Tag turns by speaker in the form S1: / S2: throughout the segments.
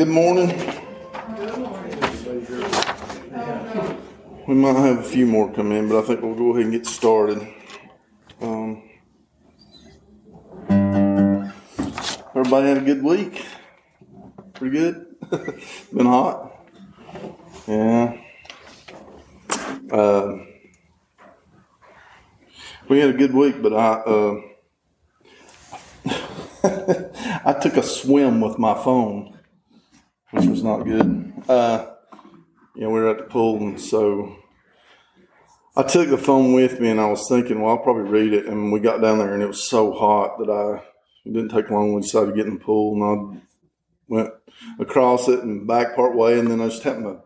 S1: good morning. We might have a few more come in, but I think we'll go ahead and get started. Um, everybody had a good week. Pretty good. Been hot. Yeah. Uh, we had a good week, but I uh, I took a swim with my phone, which was not good. Uh, you know, we were at the pool, and so I took the phone with me, and I was thinking, well, I'll probably read it. And we got down there, and it was so hot that I it didn't take long. We decided to get in the pool, and I went across it and back part way, and then I just happened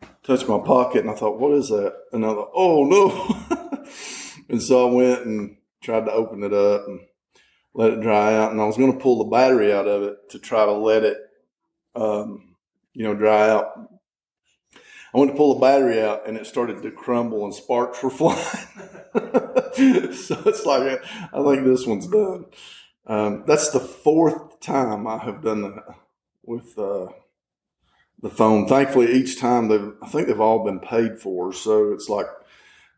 S1: to touch my pocket, and I thought, what is that? And I thought, oh no! and so I went and tried to open it up and let it dry out, and I was going to pull the battery out of it to try to let it, um, you know, dry out. I went to pull the battery out, and it started to crumble, and sparks were flying. so it's like I think this one's done. Um, that's the fourth time I have done that with uh, the phone. Thankfully, each time they've I think they've all been paid for, so it's like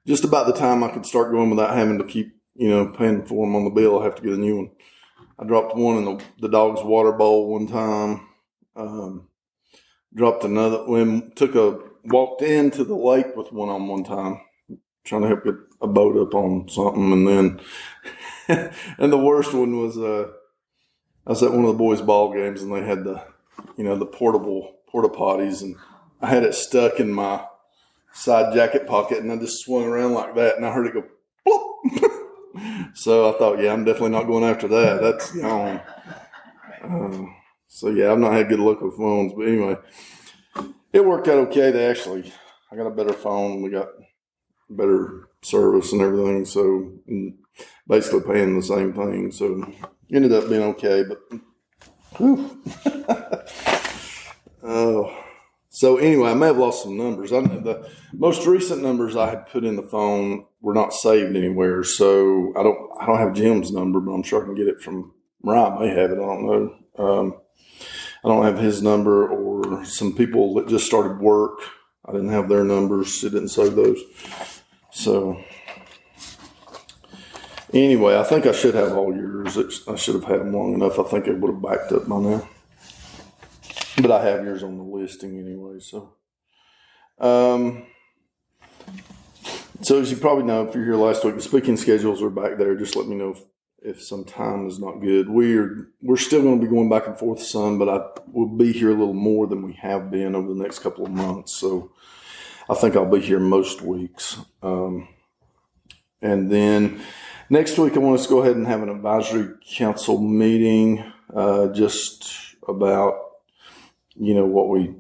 S1: just about the time I could start going without having to keep you know, paying for them on the bill. I have to get a new one. I dropped one in the, the dog's water bowl one time. Um, dropped another when took a walked into the lake with one on one time, trying to help get a boat up on something, and then and the worst one was uh, I was at one of the boys' ball games, and they had the you know the portable porta potties, and I had it stuck in my side jacket pocket, and I just swung around like that, and I heard it go. So I thought, yeah, I'm definitely not going after that. That's gone. Uh, so yeah, I've not had good luck with phones, but anyway, it worked out okay. They actually, I got a better phone. We got better service and everything. So basically paying the same thing. So ended up being okay, but. oh. So anyway, I may have lost some numbers. I, the most recent numbers I had put in the phone were not saved anywhere, so I don't I don't have Jim's number, but I'm sure I can get it from Mariah. May have it. I don't know. Um, I don't have his number or some people that just started work. I didn't have their numbers. It didn't save those. So anyway, I think I should have all yours. I should have had them long enough. I think it would have backed up by now. But I have yours on the listing anyway, so. Um, so as you probably know, if you're here last week, the speaking schedules are back there. Just let me know if, if some time is not good. We're we're still going to be going back and forth some, but I will be here a little more than we have been over the next couple of months. So I think I'll be here most weeks. Um, and then next week, I want us to go ahead and have an advisory council meeting uh, just about you know, what we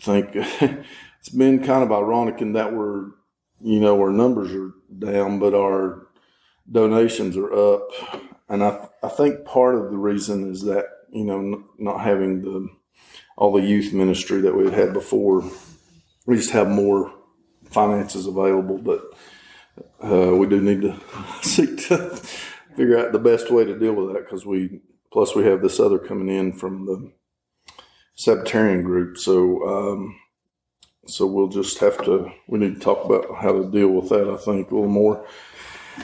S1: think. it's been kind of ironic in that we're, you know, our numbers are down, but our donations are up. And I, I think part of the reason is that, you know, not having the, all the youth ministry that we had had before, we just have more finances available, but uh, we do need to seek to figure out the best way to deal with that because we, plus we have this other coming in from the Sabbatarian group. So, um, so we'll just have to, we need to talk about how to deal with that, I think, a little more.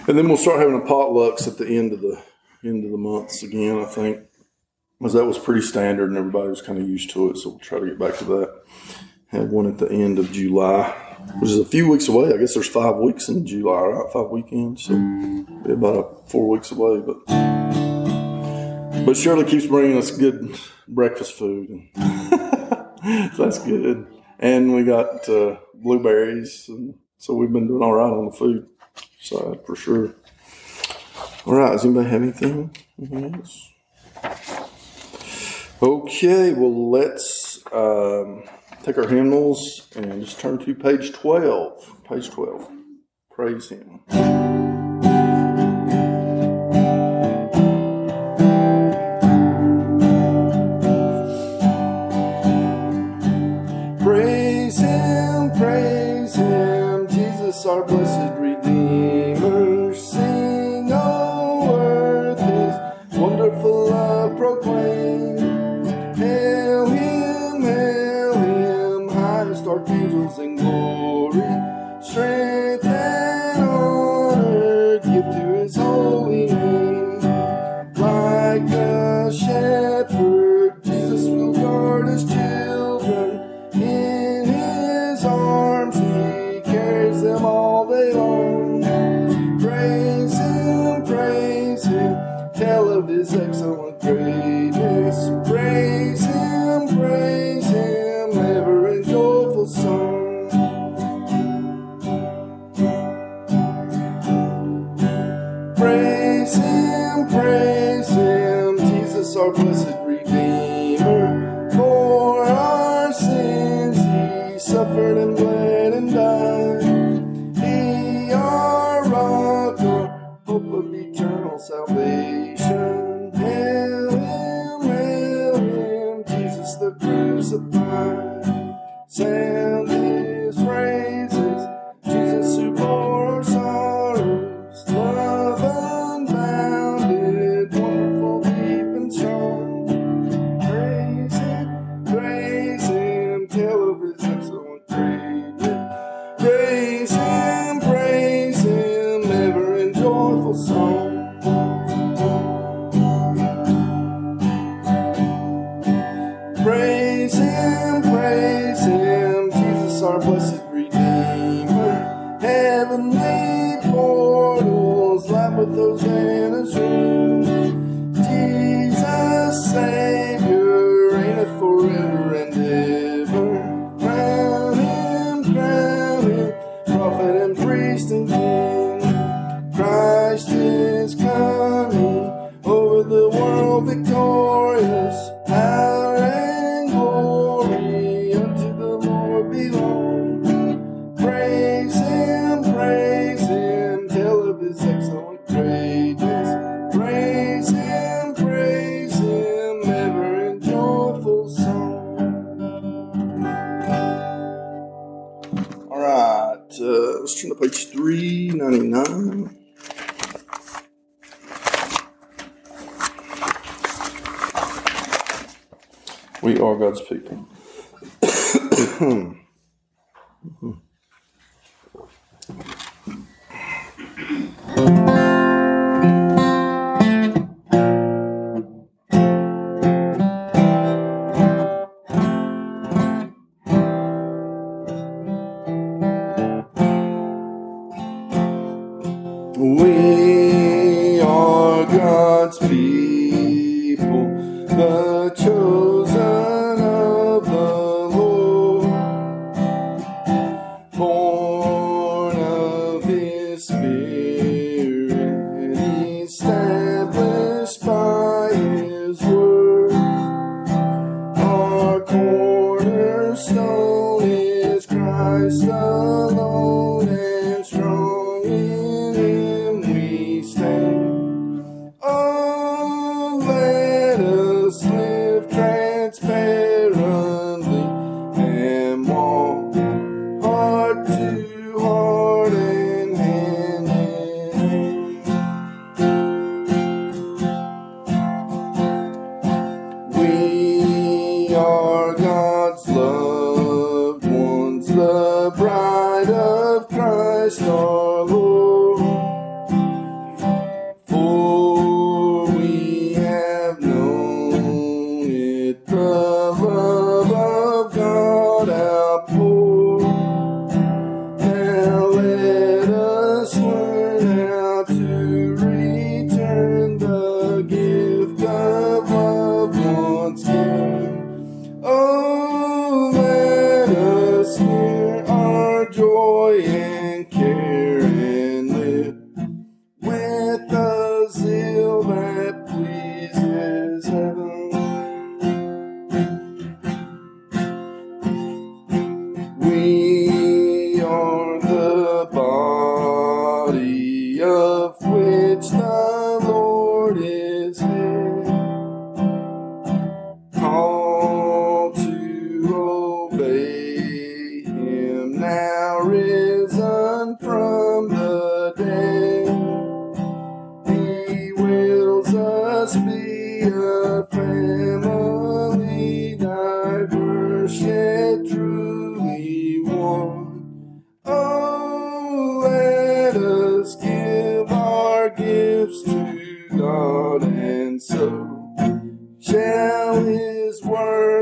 S1: And then we'll start having a potlucks at the end of the end of the months again, I think. Because that was pretty standard and everybody was kind of used to it. So we'll try to get back to that. Have one at the end of July, which is a few weeks away. I guess there's five weeks in July, right? Five weekends. So about four weeks away. But but Shirley keeps bringing us good breakfast food. that's good. And we got uh, blueberries, and so we've been doing all right on the food side for sure. All right, does anybody have anything? else? Okay, well, let's um, take our hymnals and just turn to page 12. Page 12. Praise Him. We are God's people,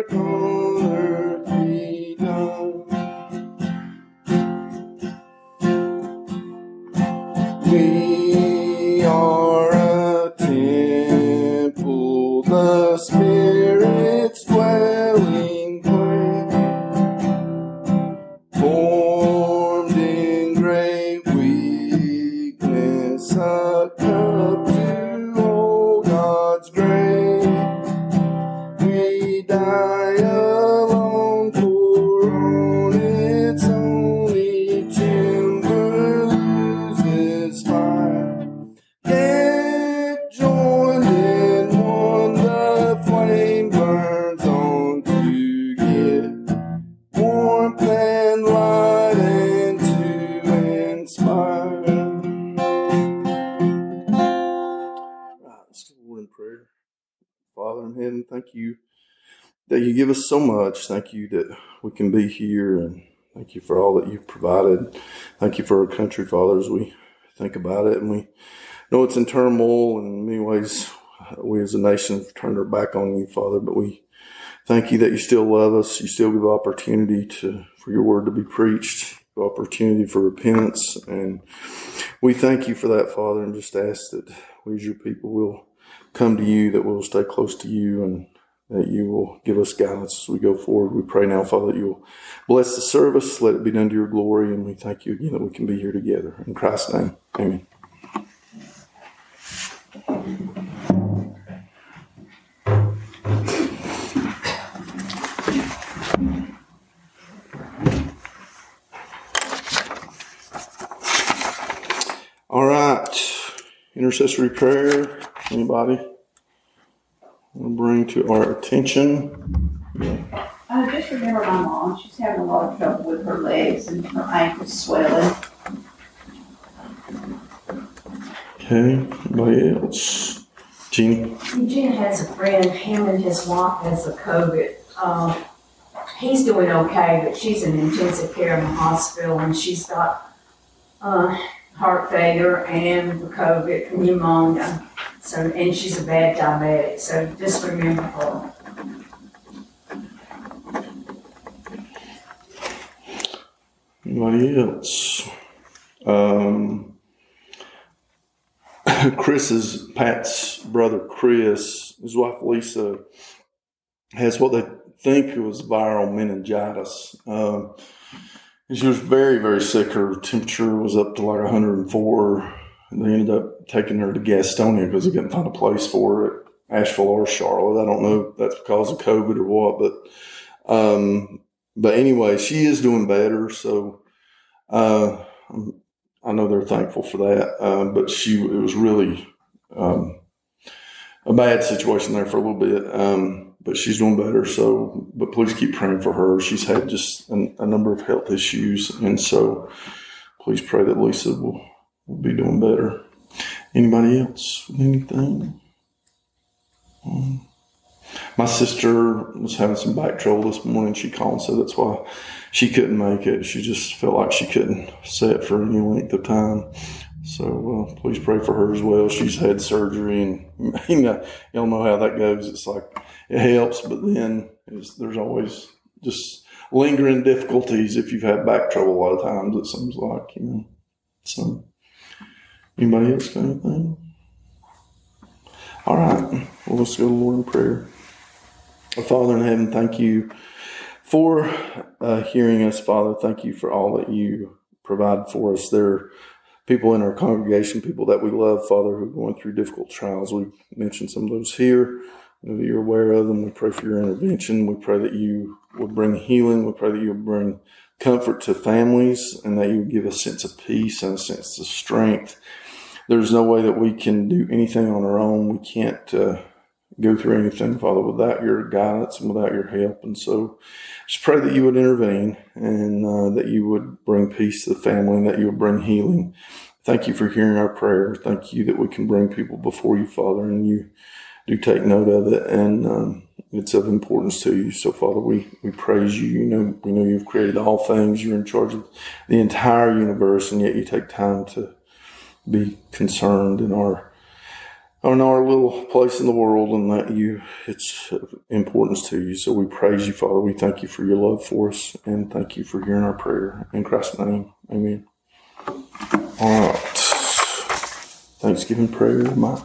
S1: word you that you give us so much. Thank you that we can be here and thank you for all that you've provided. Thank you for our country, Father, as we think about it and we know it's in turmoil and in many ways we as a nation have turned our back on you, Father, but we thank you that you still love us. You still give opportunity to for your word to be preached, opportunity for repentance. And we thank you for that, Father, and just ask that we as your people will come to you, that we'll stay close to you and that you will give us guidance as we go forward. We pray now, Father, that you'll bless the service, let it be done to your glory, and we thank you again that we can be here together. In Christ's name, amen. All right, intercessory prayer. Anybody bring to our attention? Yeah.
S2: I just remember my mom, she's having a lot of trouble with her legs and her ankles swelling.
S1: Okay, anybody else? Jeannie?
S3: Eugene has a friend, him and his wife has a COVID. Um, he's doing okay, but she's in intensive care in the hospital and she's got, uh, heart failure and the COVID, pneumonia. So, and she's a bad diabetic, so just remember her.
S1: Anybody else? Um, Chris's, Pat's brother Chris, his wife Lisa, has what they think was viral meningitis. Um, she was very, very sick. Her temperature was up to like 104. And they ended up taking her to Gastonia because they couldn't find a place for her at Asheville or Charlotte. I don't know if that's because of COVID or what, but um, but anyway, she is doing better. So uh, I know they're thankful for that. Um, but she, it was really um, a bad situation there for a little bit. Um, but she's doing better. So, but please keep praying for her. She's had just a, a number of health issues, and so please pray that Lisa will, will be doing better. Anybody else with anything? My sister was having some back trouble this morning. She called and said that's why she couldn't make it. She just felt like she couldn't sit for any length of time. So uh, please pray for her as well. She's had surgery, and you know, y'all know how that goes. It's like it helps, but then there's always just lingering difficulties if you've had back trouble a lot of times. It seems like you know. So, anybody else got anything? All right, well, let's go to the Lord in prayer. Father in heaven, thank you for uh, hearing us, Father. Thank you for all that you provide for us. There are people in our congregation, people that we love, Father, who are going through difficult trials. We've mentioned some of those here. You're aware of them. We pray for your intervention. We pray that you will bring healing. We pray that you will bring comfort to families and that you will give a sense of peace and a sense of strength. There's no way that we can do anything on our own. We can't uh, go through anything, Father, without your guidance and without your help. And so just pray that you would intervene and uh, that you would bring peace to the family and that you would bring healing. Thank you for hearing our prayer. Thank you that we can bring people before you, Father, and you do take note of it. And um, it's of importance to you. So, Father, we, we praise you. You know, we know you've created all things. You're in charge of the entire universe, and yet you take time to be concerned in our in our little place in the world and that you it's importance to you. So we praise you father. We thank you for your love for us and thank you for hearing our prayer. In christ's name amen. All right. Thanksgiving prayer mike.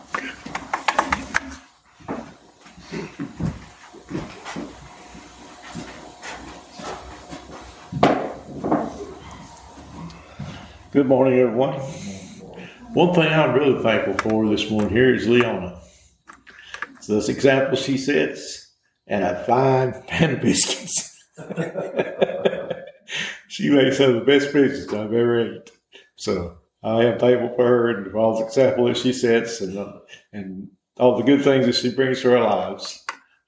S4: Good morning, everyone. One thing I'm really thankful for this morning here is Leona. So those examples she sets and I find pan biscuits. she makes some of the best biscuits I've ever ate. So I am thankful for her and for all the examples that she sets and uh, and all the good things that she brings to our lives.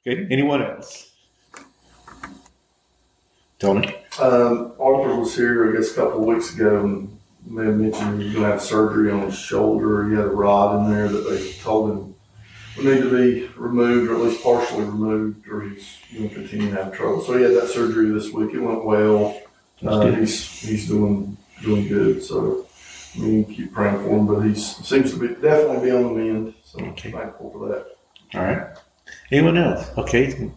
S4: Okay, anyone else? Tony.
S1: Um, Arthur was here, I guess, a couple of weeks ago and may have mentioned he was gonna have surgery on his shoulder. He had a rod in there that they told him would need to be removed or at least partially removed or he's gonna continue to have trouble. So he had that surgery this week. It went well. Uh, he's, he's doing, doing good. So we can keep praying for him, but he seems to be, definitely be on the mend. So I'm
S4: Okay.
S1: thankful for that.
S4: All right. Anyone else? Okay.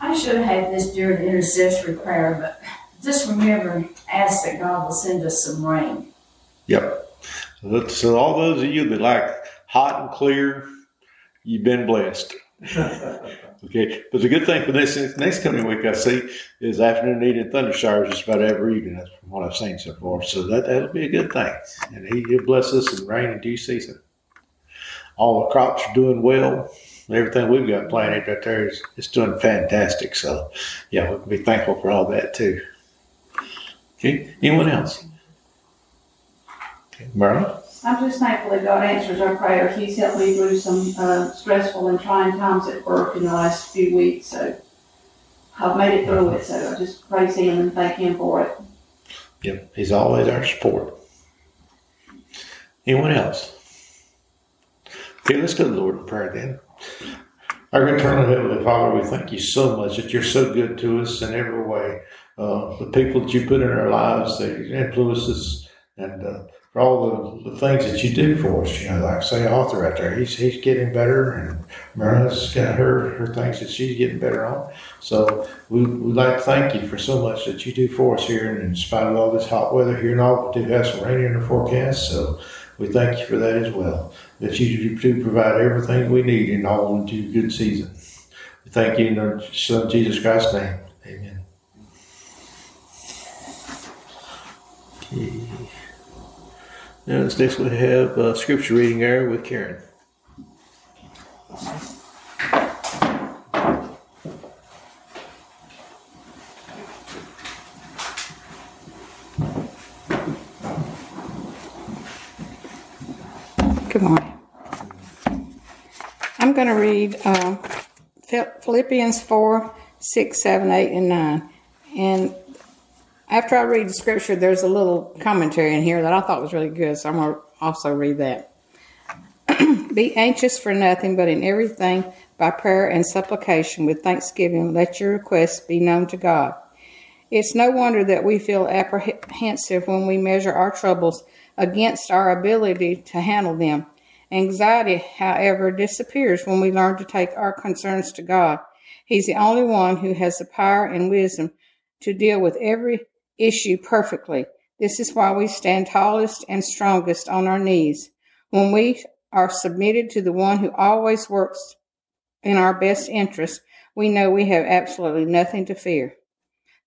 S3: I should have had this during intercessory prayer, but just remember and ask that God will send us some rain.
S4: Yep. So, so all those of you that like hot and clear, you've been blessed. Okay. But the good thing for this next coming week, I see, is afternoon evening thunder showers just about every evening. That's from what I've seen so far. So that, that'll be a good thing. And he, he'll bless us and rain in due season. All the crops are doing well. Everything we've got planted right there is, is doing fantastic. So, yeah, we can be thankful for all that too. Okay. Anyone else? Merle?
S2: I'm just thankful that God answers our prayers. He's helped me through some uh, stressful and trying times at work in the last few weeks, so I've made it through it. So I just praise Him and thank Him for it.
S4: Yep, he's always our support. Anyone else? Okay, let's go to the Lord in prayer then. Our eternal Heavenly Father, we thank you so much that you're so good to us in every way. Uh, the people that you put in our lives, they influence us, and uh, for all the, the things that you do for us. You know, like say Arthur right there, he's he's getting better, and Maria's got her her things that she's getting better on. So we would like to thank you for so much that you do for us here, and in spite of all this hot weather here and all, we do have some rain in the forecast. So we thank you for that as well. That you do provide everything we need in all into good season. We thank you in our Son Jesus Christ's name. Amen. Okay. Now, this next we have uh, scripture reading there with Karen.
S5: Good morning. I'm going to read uh, Philippians 4, 6, 7, 8, and 9. And after I read the scripture, there's a little commentary in here that I thought was really good, so I'm going to also read that. Be anxious for nothing, but in everything, by prayer and supplication, with thanksgiving, let your requests be known to God. It's no wonder that we feel apprehensive when we measure our troubles against our ability to handle them. Anxiety, however, disappears when we learn to take our concerns to God. He's the only one who has the power and wisdom to deal with every issue perfectly. This is why we stand tallest and strongest on our knees. When we are submitted to the one who always works in our best interest, we know we have absolutely nothing to fear.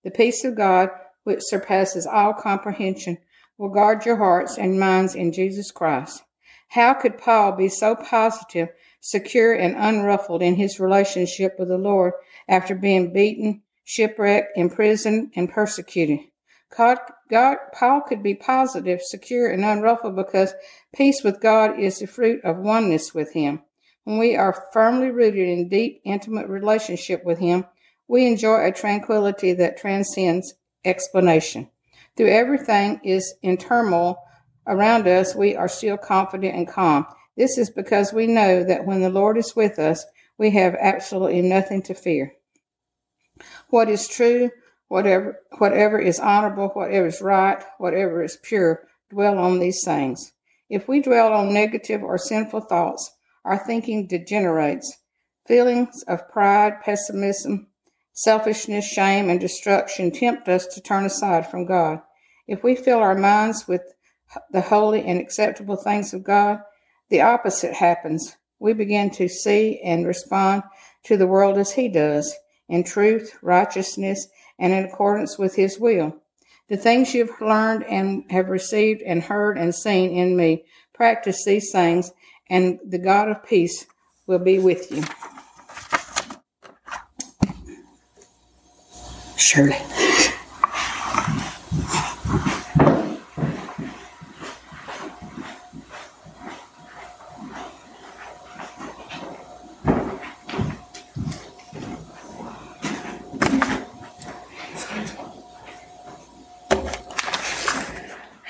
S5: The peace of God, which surpasses all comprehension, will guard your hearts and minds in Jesus Christ. How could Paul be so positive, secure, and unruffled in his relationship with the Lord after being beaten, shipwrecked, imprisoned, and persecuted? God, God, Paul could be positive, secure, and unruffled because peace with God is the fruit of oneness with Him. When we are firmly rooted in deep, intimate relationship with Him, we enjoy a tranquility that transcends explanation. Through everything is in turmoil around us, we are still confident and calm. This is because we know that when the Lord is with us, we have absolutely nothing to fear. What is true, whatever whatever is honorable, whatever is right, whatever is pure, dwell on these things. If we dwell on negative or sinful thoughts, our thinking degenerates. Feelings of pride, pessimism, selfishness, shame, and destruction tempt us to turn aside from God. If we fill our minds with the holy and acceptable things of God, the opposite happens. We begin to see and respond to the world as He does, in truth, righteousness, and in accordance with His will. The things you have learned and have received and heard and seen in me, practice these things, and the God of peace will be with you. Surely.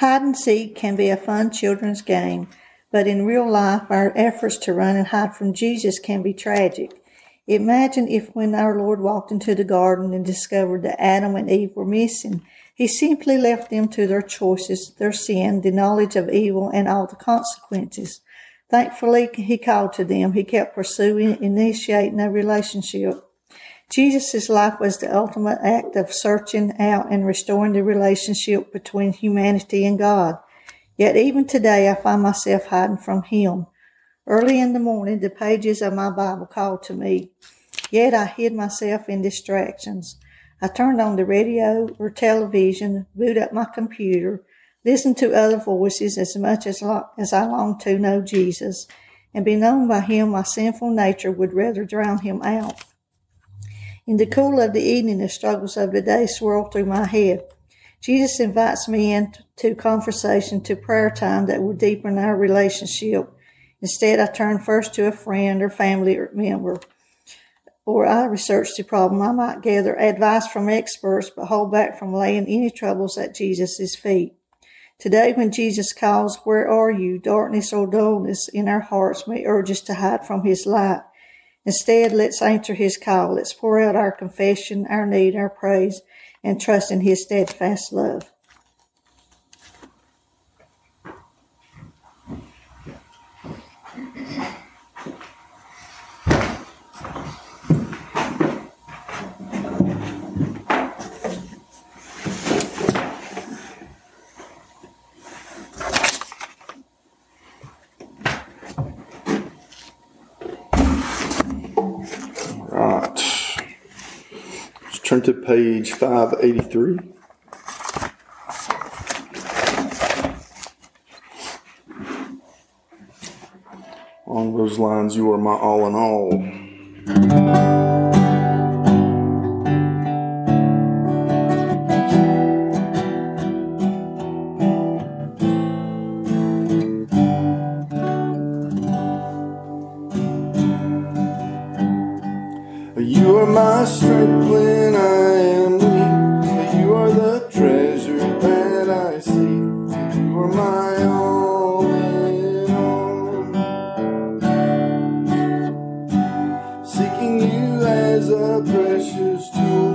S6: Hide and seek can be a fun children's game, but in real life, our efforts to run and hide from Jesus can be tragic. Imagine if, when our Lord walked into the garden and discovered that Adam and Eve were missing, he simply left them to their choices, their sin, the knowledge of evil, and all the consequences. Thankfully, he called to them. He kept pursuing, initiating a relationship. Jesus' life was the ultimate act of searching out and restoring the relationship between humanity and God. Yet even today, I find myself hiding from Him. Early in the morning, the pages of my Bible called to me. Yet I hid myself in distractions. I turned on the radio or television, boot up my computer, listened to other voices as much as, lo- as I longed to know Jesus, and be known by Him, my sinful nature would rather drown Him out. In the cool of the evening, the struggles of the day swirl through my head. Jesus invites me into conversation, to prayer time that will deepen our relationship. Instead, I turn first to a friend or family member, or I research the problem. I might gather advice from experts, but hold back from laying any troubles at Jesus' feet. Today, when Jesus calls, Where are you? darkness or dullness in our hearts may urge us to hide from his light. Instead, let's answer his call. Let's pour out our confession, our need, our praise, and trust in his steadfast love.
S1: Right. Let's turn to page 583. Along those lines, you are my all in all. You as a precious up